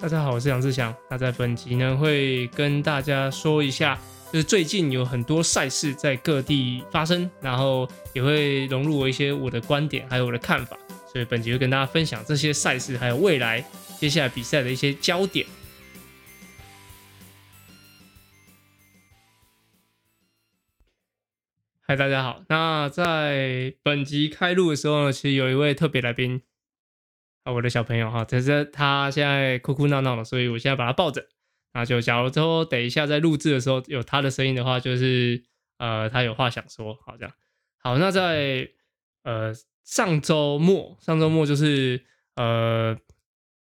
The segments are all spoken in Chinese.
大家好，我是杨志祥。那在本集呢，会跟大家说一下，就是最近有很多赛事在各地发生，然后也会融入我一些我的观点，还有我的看法。所以本集会跟大家分享这些赛事，还有未来接下来比赛的一些焦点。嗨，大家好。那在本集开录的时候呢，其实有一位特别来宾。啊，我的小朋友哈，只是他现在哭哭闹闹的，所以我现在把他抱着。那就假如说等一下在录制的时候有他的声音的话，就是呃，他有话想说，好这样。好，那在呃上周末，上周末就是呃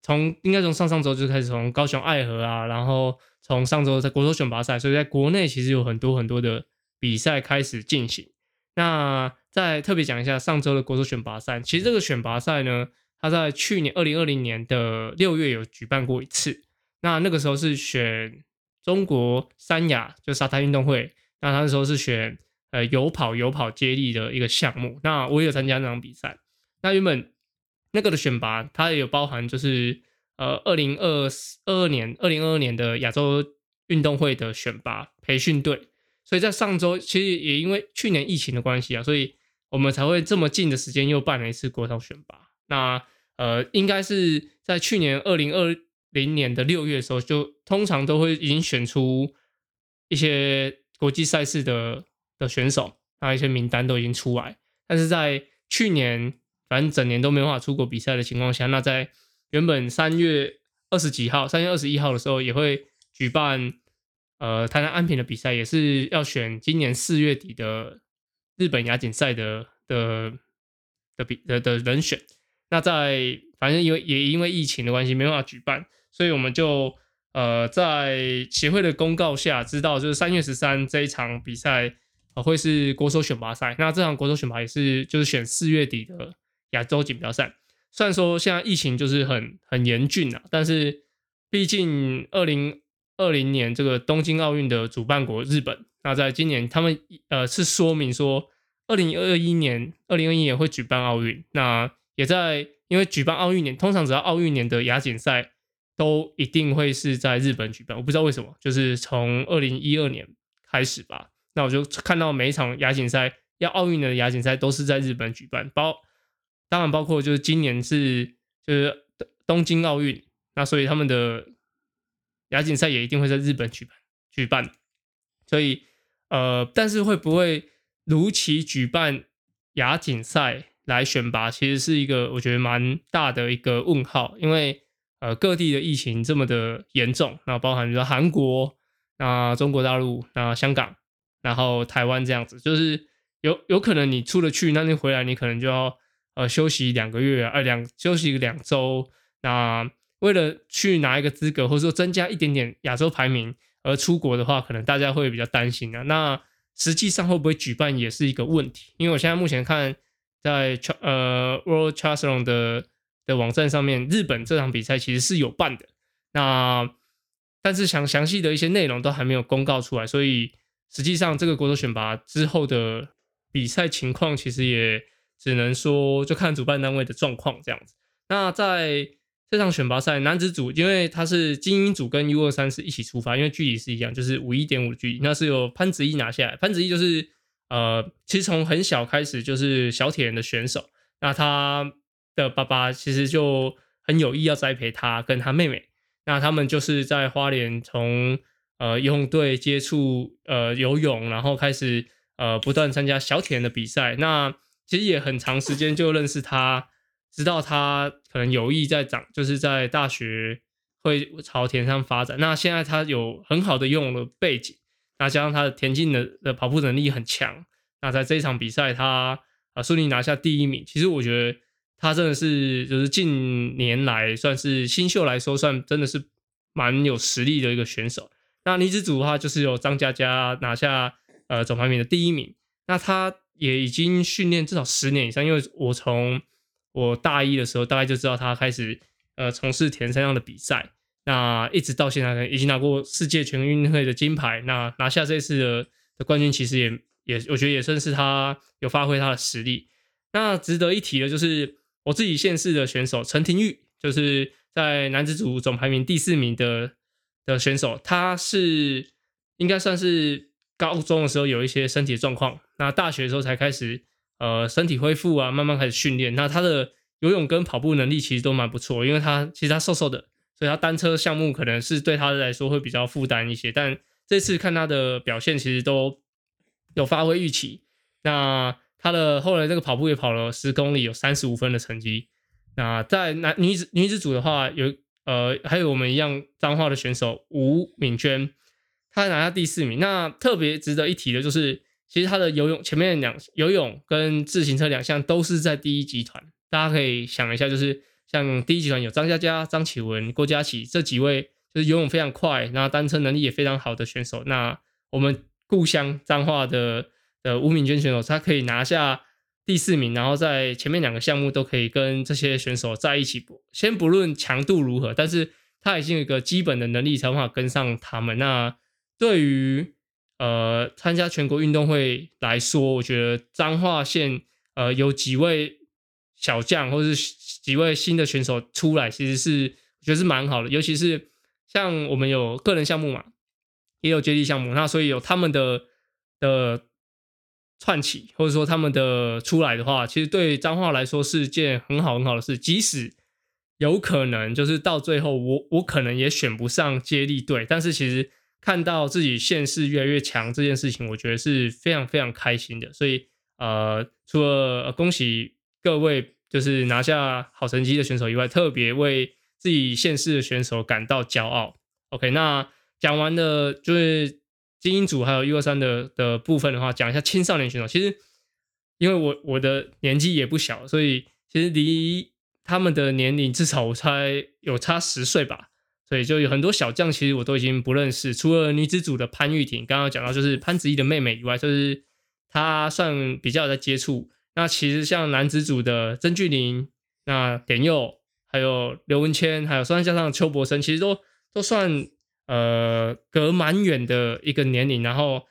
从应该从上上周就开始从高雄爱河啊，然后从上周在国手选拔赛，所以在国内其实有很多很多的比赛开始进行。那再特别讲一下上周的国手选拔赛，其实这个选拔赛呢。他在去年二零二零年的六月有举办过一次，那那个时候是选中国三亚，就沙滩运动会。那他那时候是选呃有跑有跑接力的一个项目。那我也有参加那场比赛。那原本那个的选拔，它也有包含就是呃二零二二年二零二二年的亚洲运动会的选拔培训队。所以在上周其实也因为去年疫情的关系啊，所以我们才会这么近的时间又办了一次国手选拔。那呃，应该是在去年二零二零年的六月的时候，就通常都会已经选出一些国际赛事的的选手，那一些名单都已经出来。但是在去年，反正整年都没办法出国比赛的情况下，那在原本三月二十几号、三月二十一号的时候，也会举办呃台南安平的比赛，也是要选今年四月底的日本亚锦赛的的的比的的人选。那在反正因为也因为疫情的关系没办法举办，所以我们就呃在协会的公告下知道，就是三月十三这一场比赛呃会是国手选拔赛。那这场国手选拔也是就是选四月底的亚洲锦标赛。虽然说现在疫情就是很很严峻啊，但是毕竟二零二零年这个东京奥运的主办国日本，那在今年他们呃是说明说二零二一年二零二一年会举办奥运。那也在，因为举办奥运年，通常只要奥运年的亚锦赛都一定会是在日本举办。我不知道为什么，就是从二零一二年开始吧。那我就看到每一场亚锦赛要奥运的亚锦赛都是在日本举办，包当然包括就是今年是就是东京奥运，那所以他们的亚锦赛也一定会在日本举办举办。所以呃，但是会不会如期举办亚锦赛？来选拔其实是一个我觉得蛮大的一个问号，因为呃各地的疫情这么的严重，那包含比如说韩国、那中国大陆、那香港，然后台湾这样子，就是有有可能你出了去，那你回来你可能就要呃休息两个月啊，两休息两周，那为了去拿一个资格，或者说增加一点点亚洲排名而出国的话，可能大家会比较担心啊。那实际上会不会举办也是一个问题，因为我现在目前看。在呃 World Triathlon 的的网站上面，日本这场比赛其实是有办的，那但是详详细的一些内容都还没有公告出来，所以实际上这个国手选拔之后的比赛情况，其实也只能说就看主办单位的状况这样子。那在这场选拔赛男子组，因为他是精英组跟 U 二三是一起出发，因为距离是一样，就是五一点五的距离，那是由潘子毅拿下来，潘子毅就是。呃，其实从很小开始就是小铁人的选手，那他的爸爸其实就很有意要栽培他跟他妹妹，那他们就是在花莲从呃游泳队接触呃游泳，然后开始呃不断参加小铁人的比赛，那其实也很长时间就认识他，知道他可能有意在长，就是在大学会朝田上发展，那现在他有很好的游泳的背景。那加上他的田径的的跑步能力很强，那在这一场比赛他啊顺利拿下第一名。其实我觉得他真的是就是近年来算是新秀来说，算真的是蛮有实力的一个选手。那女子组的话，就是由张嘉佳拿下呃总排名的第一名。那他也已经训练至少十年以上，因为我从我大一的时候大概就知道他开始呃从事铁人三项的比赛。那一直到现在，已经拿过世界全运会的金牌。那拿下这次的的冠军，其实也也，我觉得也算是他有发挥他的实力。那值得一提的，就是我自己现世的选手陈廷玉，就是在男子组总排名第四名的的选手，他是应该算是高中的时候有一些身体状况，那大学的时候才开始呃身体恢复啊，慢慢开始训练。那他的游泳跟跑步能力其实都蛮不错，因为他其实他瘦瘦的，所以他单车项目可能是对他来说会比较负担一些。但这次看他的表现，其实都有发挥预期。那他的后来这个跑步也跑了十公里，有三十五分的成绩。那在男女子女子组的话，有呃还有我们一样彰化的选手吴敏娟，她拿下第四名。那特别值得一提的就是，其实她的游泳前面两游泳跟自行车两项都是在第一集团。大家可以想一下，就是像第一集团有张嘉佳、张启文、郭佳琪这几位，就是游泳非常快，那单车能力也非常好的选手。那我们故乡彰化的的吴敏娟选手，她可以拿下。第四名，然后在前面两个项目都可以跟这些选手在一起。先不论强度如何，但是他已经有一个基本的能力，才有办法跟上他们。那对于呃参加全国运动会来说，我觉得彰化县呃有几位小将或是几位新的选手出来，其实是我觉得是蛮好的。尤其是像我们有个人项目嘛，也有接力项目，那所以有他们的的。串起，或者说他们的出来的话，其实对彰化来说是件很好很好的事。即使有可能就是到最后我，我可能也选不上接力队，但是其实看到自己县市越来越强这件事情，我觉得是非常非常开心的。所以呃，除了恭喜各位就是拿下好成绩的选手以外，特别为自己现世的选手感到骄傲。OK，那讲完了就是。精英组还有 U23 的的部分的话，讲一下青少年选手。其实，因为我我的年纪也不小，所以其实离他们的年龄至少我猜有差十岁吧。所以就有很多小将，其实我都已经不认识。除了女子组的潘玉婷，刚刚讲到就是潘子怡的妹妹以外，就是她算比较有在接触。那其实像男子组的曾俊林、那点佑，还有刘文谦，还有松山加上邱博生，其实都都算。呃，隔蛮远的一个年龄，然后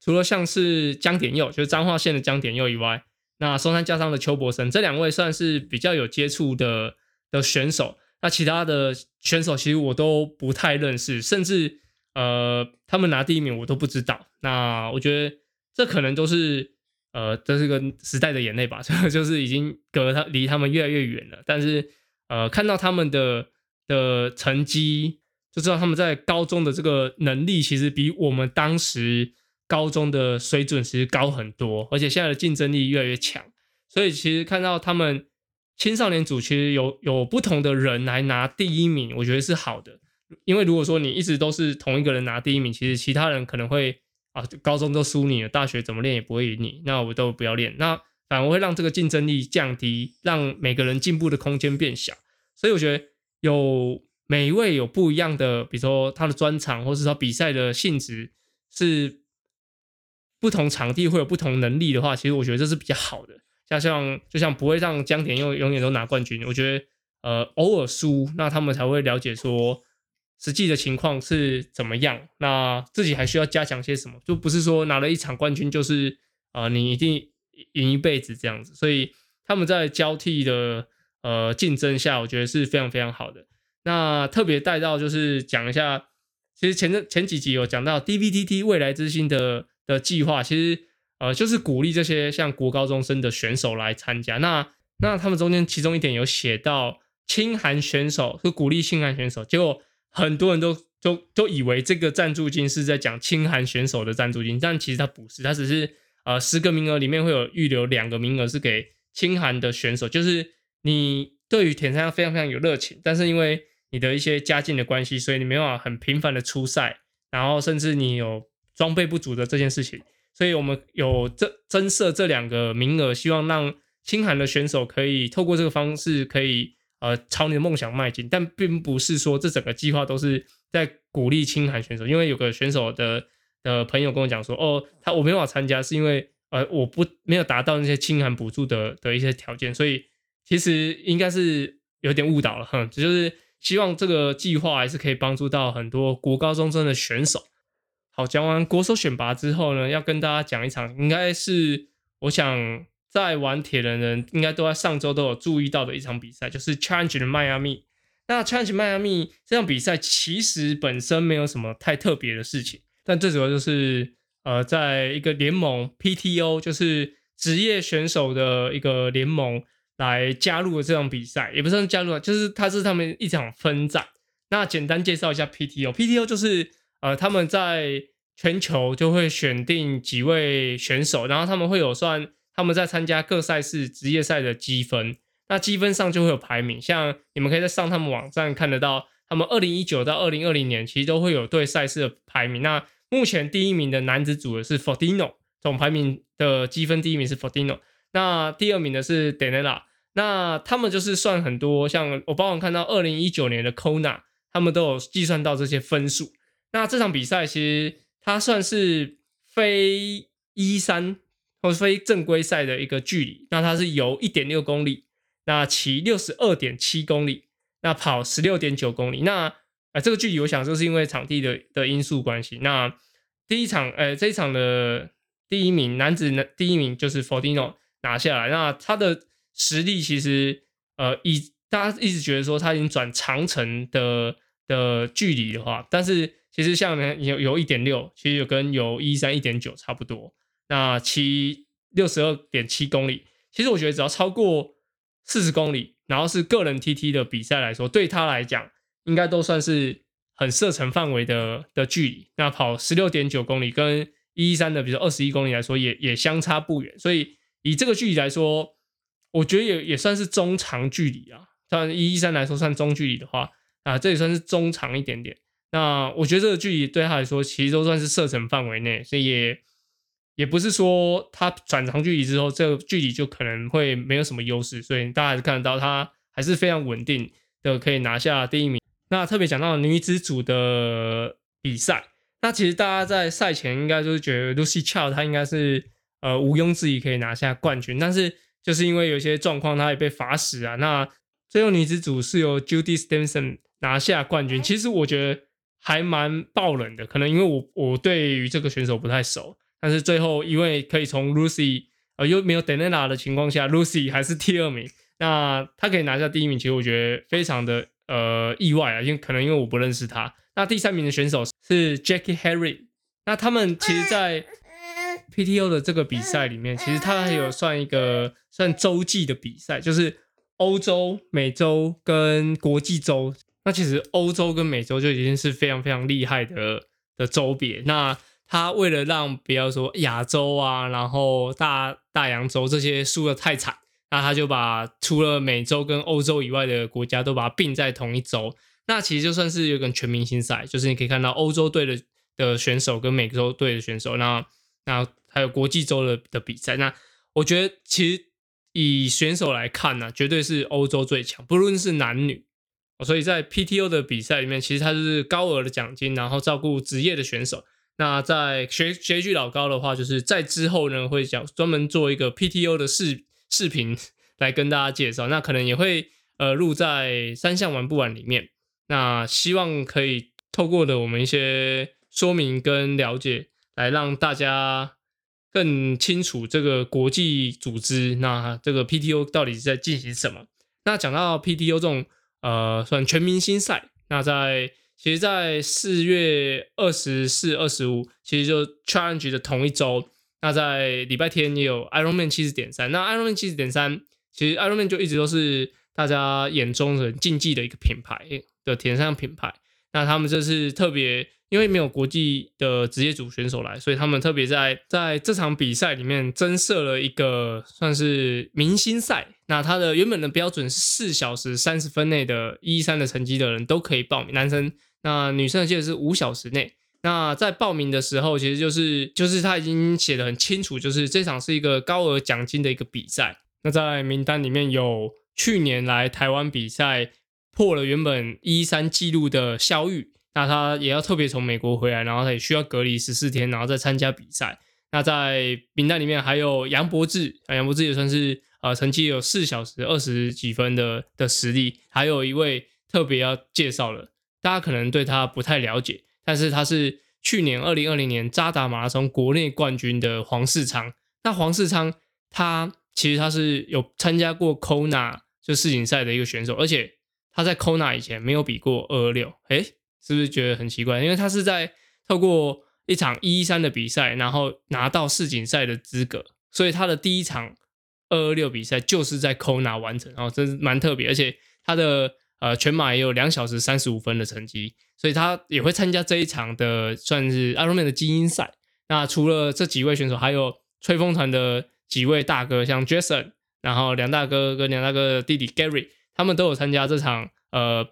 除了像是江典佑，就是彰化县的江典佑以外，那松山加上的邱博生，这两位算是比较有接触的的选手。那其他的选手其实我都不太认识，甚至呃，他们拿第一名我都不知道。那我觉得这可能都是呃，这是个时代的眼泪吧，就是已经隔他离他们越来越远了。但是呃，看到他们的的成绩。就知道他们在高中的这个能力，其实比我们当时高中的水准其实高很多，而且现在的竞争力越来越强。所以其实看到他们青少年组其实有有不同的人来拿第一名，我觉得是好的。因为如果说你一直都是同一个人拿第一名，其实其他人可能会啊，高中都输你了，大学怎么练也不会赢你，那我都不要练，那反而会让这个竞争力降低，让每个人进步的空间变小。所以我觉得有。每一位有不一样的，比如说他的专长，或是说比赛的性质是不同场地会有不同能力的话，其实我觉得这是比较好的。像像就像不会让江田永永远都拿冠军，我觉得呃偶尔输，那他们才会了解说实际的情况是怎么样，那自己还需要加强些什么，就不是说拿了一场冠军就是呃你一定赢一辈子这样子。所以他们在交替的呃竞争下，我觉得是非常非常好的。那特别带到就是讲一下，其实前前几集有讲到 DVTT 未来之星的的计划，其实呃就是鼓励这些像国高中生的选手来参加。那那他们中间其中一点有写到清寒选手，是鼓励清寒选手，结果很多人都都都以为这个赞助金是在讲清寒选手的赞助金，但其实它不是，它只是呃十个名额里面会有预留两个名额是给清寒的选手，就是你对于田三非常非常有热情，但是因为你的一些家境的关系，所以你没办法很频繁的出赛，然后甚至你有装备不足的这件事情，所以我们有这增设这两个名额，希望让清寒的选手可以透过这个方式，可以呃朝你的梦想迈进。但并不是说这整个计划都是在鼓励清寒选手，因为有个选手的的朋友跟我讲说，哦，他我没办法参加，是因为呃我不没有达到那些清寒补助的的一些条件，所以其实应该是有点误导了，哼，这就是。希望这个计划还是可以帮助到很多国高中生的选手。好，讲完国手选拔之后呢，要跟大家讲一场，应该是我想在玩铁人的人应该都在上周都有注意到的一场比赛，就是 Challenge 的迈阿密。那 Challenge 迈阿密这场比赛其实本身没有什么太特别的事情，但最主要就是呃，在一个联盟 PTO，就是职业选手的一个联盟来加入了这场比赛，也不算加入了，就是它是他们一场分站。那简单介绍一下 PTO，PTO 就是呃他们在全球就会选定几位选手，然后他们会有算他们在参加各赛事职业赛的积分。那积分上就会有排名，像你们可以在上他们网站看得到，他们二零一九到二零二零年其实都会有对赛事的排名。那目前第一名的男子组的是 Fodino，总排名的积分第一名是 Fodino，那第二名的是 Daniela。那他们就是算很多，像我包括看到二零一九年的 Kona，他们都有计算到这些分数。那这场比赛其实它算是非一三或非正规赛的一个距离，那它是游一点六公里。那骑六十二点七公里，那跑十六点九公里，那啊、呃、这个距离我想就是因为场地的的因素关系。那第一场呃这一场的第一名男子呢第一名就是 Fodino 拿下来，那他的实力其实呃以大家一直觉得说他已经转长程的的距离的话，但是其实像呢有有一点六，其实有跟有一三一点九差不多。那七六十二点七公里，其实我觉得只要超过。四十公里，然后是个人 TT 的比赛来说，对他来讲应该都算是很射程范围的的距离。那跑十六点九公里，跟一一三的，比如说二十一公里来说也，也相差不远。所以以这个距离来说，我觉得也也算是中长距离啊。像一一三来说算中距离的话，啊，这也算是中长一点点。那我觉得这个距离对他来说，其实都算是射程范围内，所以也。也不是说他转长距离之后，这个距离就可能会没有什么优势，所以大家还是看得到他还是非常稳定的，可以拿下第一名。那特别讲到女子组的比赛，那其实大家在赛前应该就是觉得 Lucy Child 她应该是呃毋庸置疑可以拿下冠军，但是就是因为有些状况，她也被罚时啊。那最后女子组是由 Judy Stevenson 拿下冠军，其实我觉得还蛮爆冷的，可能因为我我对于这个选手不太熟。但是最后，因为可以从 Lucy 呃又没有 Daniela 的情况下，Lucy 还是第二名，那他可以拿下第一名，其实我觉得非常的呃意外啊，因为可能因为我不认识他。那第三名的选手是 Jackie Harry，那他们其实，在 PTO 的这个比赛里面，其实他还有算一个算洲际的比赛，就是欧洲、美洲跟国际洲。那其实欧洲跟美洲就已经是非常非常厉害的的洲别。那他为了让不要说亚洲啊，然后大大洋洲这些输的太惨，那他就把除了美洲跟欧洲以外的国家都把它并在同一洲。那其实就算是有个全明星赛，就是你可以看到欧洲队的的选手跟美洲队的选手，那那还有国际洲的的比赛。那我觉得其实以选手来看呢、绝对是欧洲最强，不论是男女。所以在 PTO 的比赛里面，其实它是高额的奖金，然后照顾职业的选手。那在学学句老高的话，就是在之后呢，会讲专门做一个 PTO 的视视频来跟大家介绍。那可能也会呃录在三项玩不完里面。那希望可以透过的我们一些说明跟了解，来让大家更清楚这个国际组织，那这个 PTO 到底在进行什么。那讲到 PTO 这种呃算全明星赛，那在其实，在四月二十四、二十五，其实就 Challenge 的同一周。那在礼拜天也有 Ironman 七十点三。那 Ironman 七十点三，其实 Ironman 就一直都是大家眼中的竞技的一个品牌的铁三项品牌。那他们这次特别，因为没有国际的职业组选手来，所以他们特别在在这场比赛里面增设了一个算是明星赛。那它的原本的标准是四小时三十分内的一三的成绩的人都可以报名，男生。那女生的记得是五小时内。那在报名的时候，其实就是就是他已经写得很清楚，就是这场是一个高额奖金的一个比赛。那在名单里面有去年来台湾比赛破了原本一三纪录的肖玉，那他也要特别从美国回来，然后他也需要隔离十四天，然后再参加比赛。那在名单里面还有杨博智，啊，杨博智也算是呃成绩有四小时二十几分的的实力。还有一位特别要介绍了。大家可能对他不太了解，但是他是去年二零二零年渣打马拉松国内冠军的黄世昌。那黄世昌他其实他是有参加过 Kona 就世锦赛的一个选手，而且他在 Kona 以前没有比过二二六，诶，是不是觉得很奇怪？因为他是在透过一场一一三的比赛，然后拿到世锦赛的资格，所以他的第一场二二六比赛就是在 Kona 完成，然后真是蛮特别，而且他的呃全马也有两小时三十五分的成绩，所以他也会参加这一场的算是 Ironman 的精英赛。那除了这几位选手，还有吹风团的几位大哥，像 Jason，然后梁大哥跟梁大哥的弟弟 Gary，他们都有参加这场呃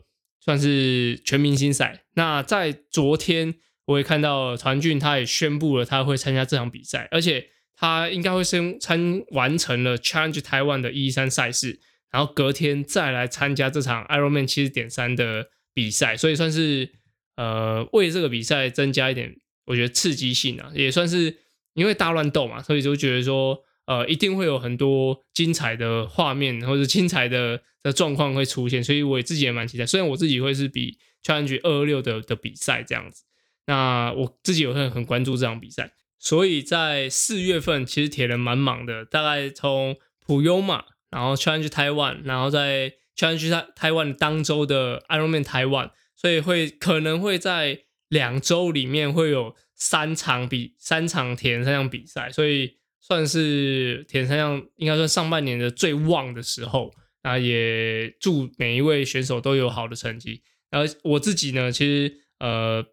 算是全明星赛。那在昨天。我也看到团俊，他也宣布了他会参加这场比赛，而且他应该会先参完成了 Challenge Taiwan 的一一三赛事，然后隔天再来参加这场 Ironman 七十点三的比赛，所以算是呃为这个比赛增加一点我觉得刺激性啊，也算是因为大乱斗嘛，所以就觉得说呃一定会有很多精彩的画面或者精彩的的状况会出现，所以我自己也蛮期待，虽然我自己会是比 Challenge 二二六的的比赛这样子。那我自己也会很关注这场比赛，所以在四月份其实铁人蛮忙的，大概从普优嘛，然后 change Taiwan，然后在 Challenge Taiwan 当周的 Ironman Taiwan，所以会可能会在两周里面会有三场比三场铁人三项比赛，所以算是铁人三项应该算上半年的最旺的时候。那也祝每一位选手都有好的成绩。然后我自己呢，其实呃。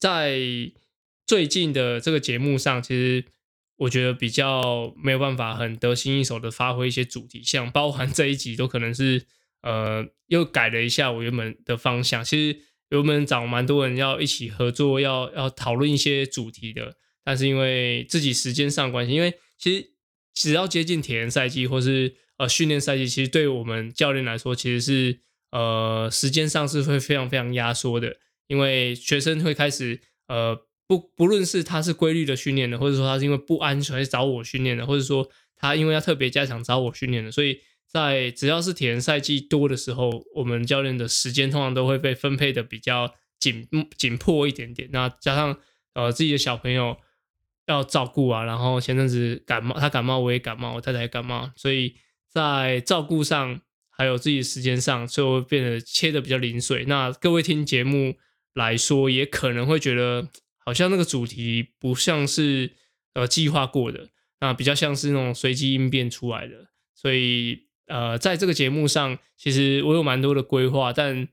在最近的这个节目上，其实我觉得比较没有办法很得心应手的发挥一些主题，像包含这一集都可能是呃又改了一下我原本的方向。其实原本找蛮多人要一起合作，要要讨论一些主题的，但是因为自己时间上关系，因为其实只要接近铁人赛季或是呃训练赛季，其实对我们教练来说，其实是呃时间上是会非常非常压缩的。因为学生会开始，呃，不不论是他是规律的训练的，或者说他是因为不安全找我训练的，或者说他因为要特别加强找我训练的，所以在只要是铁人赛季多的时候，我们教练的时间通常都会被分配的比较紧紧迫一点点。那加上呃自己的小朋友要照顾啊，然后前阵子感冒，他感冒我也感冒，我太太也感冒，所以在照顾上还有自己的时间上，就变得切的比较零碎。那各位听节目。来说，也可能会觉得好像那个主题不像是呃计划过的，那比较像是那种随机应变出来的。所以呃，在这个节目上，其实我有蛮多的规划，但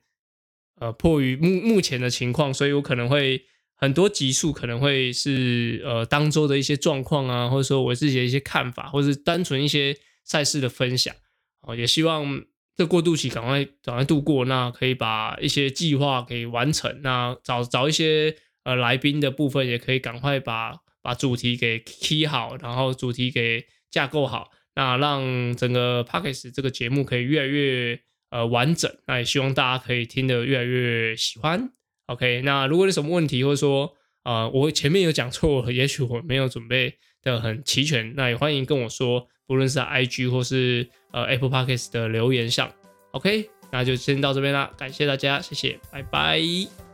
呃，迫于目目前的情况，所以我可能会很多集数可能会是呃当周的一些状况啊，或者说我自己的一些看法，或者是单纯一些赛事的分享。哦，也希望。这过渡期赶快赶快度过，那可以把一些计划给完成。那找找一些呃来宾的部分，也可以赶快把把主题给踢好，然后主题给架构好，那让整个 Podcast 这个节目可以越来越呃完整。那也希望大家可以听得越来越喜欢。OK，那如果有什么问题，或者说呃我前面有讲错，也许我没有准备的很齐全，那也欢迎跟我说。不论是 IG 或是呃 Apple Podcast 的留言上，OK，那就先到这边啦，感谢大家，谢谢，拜拜。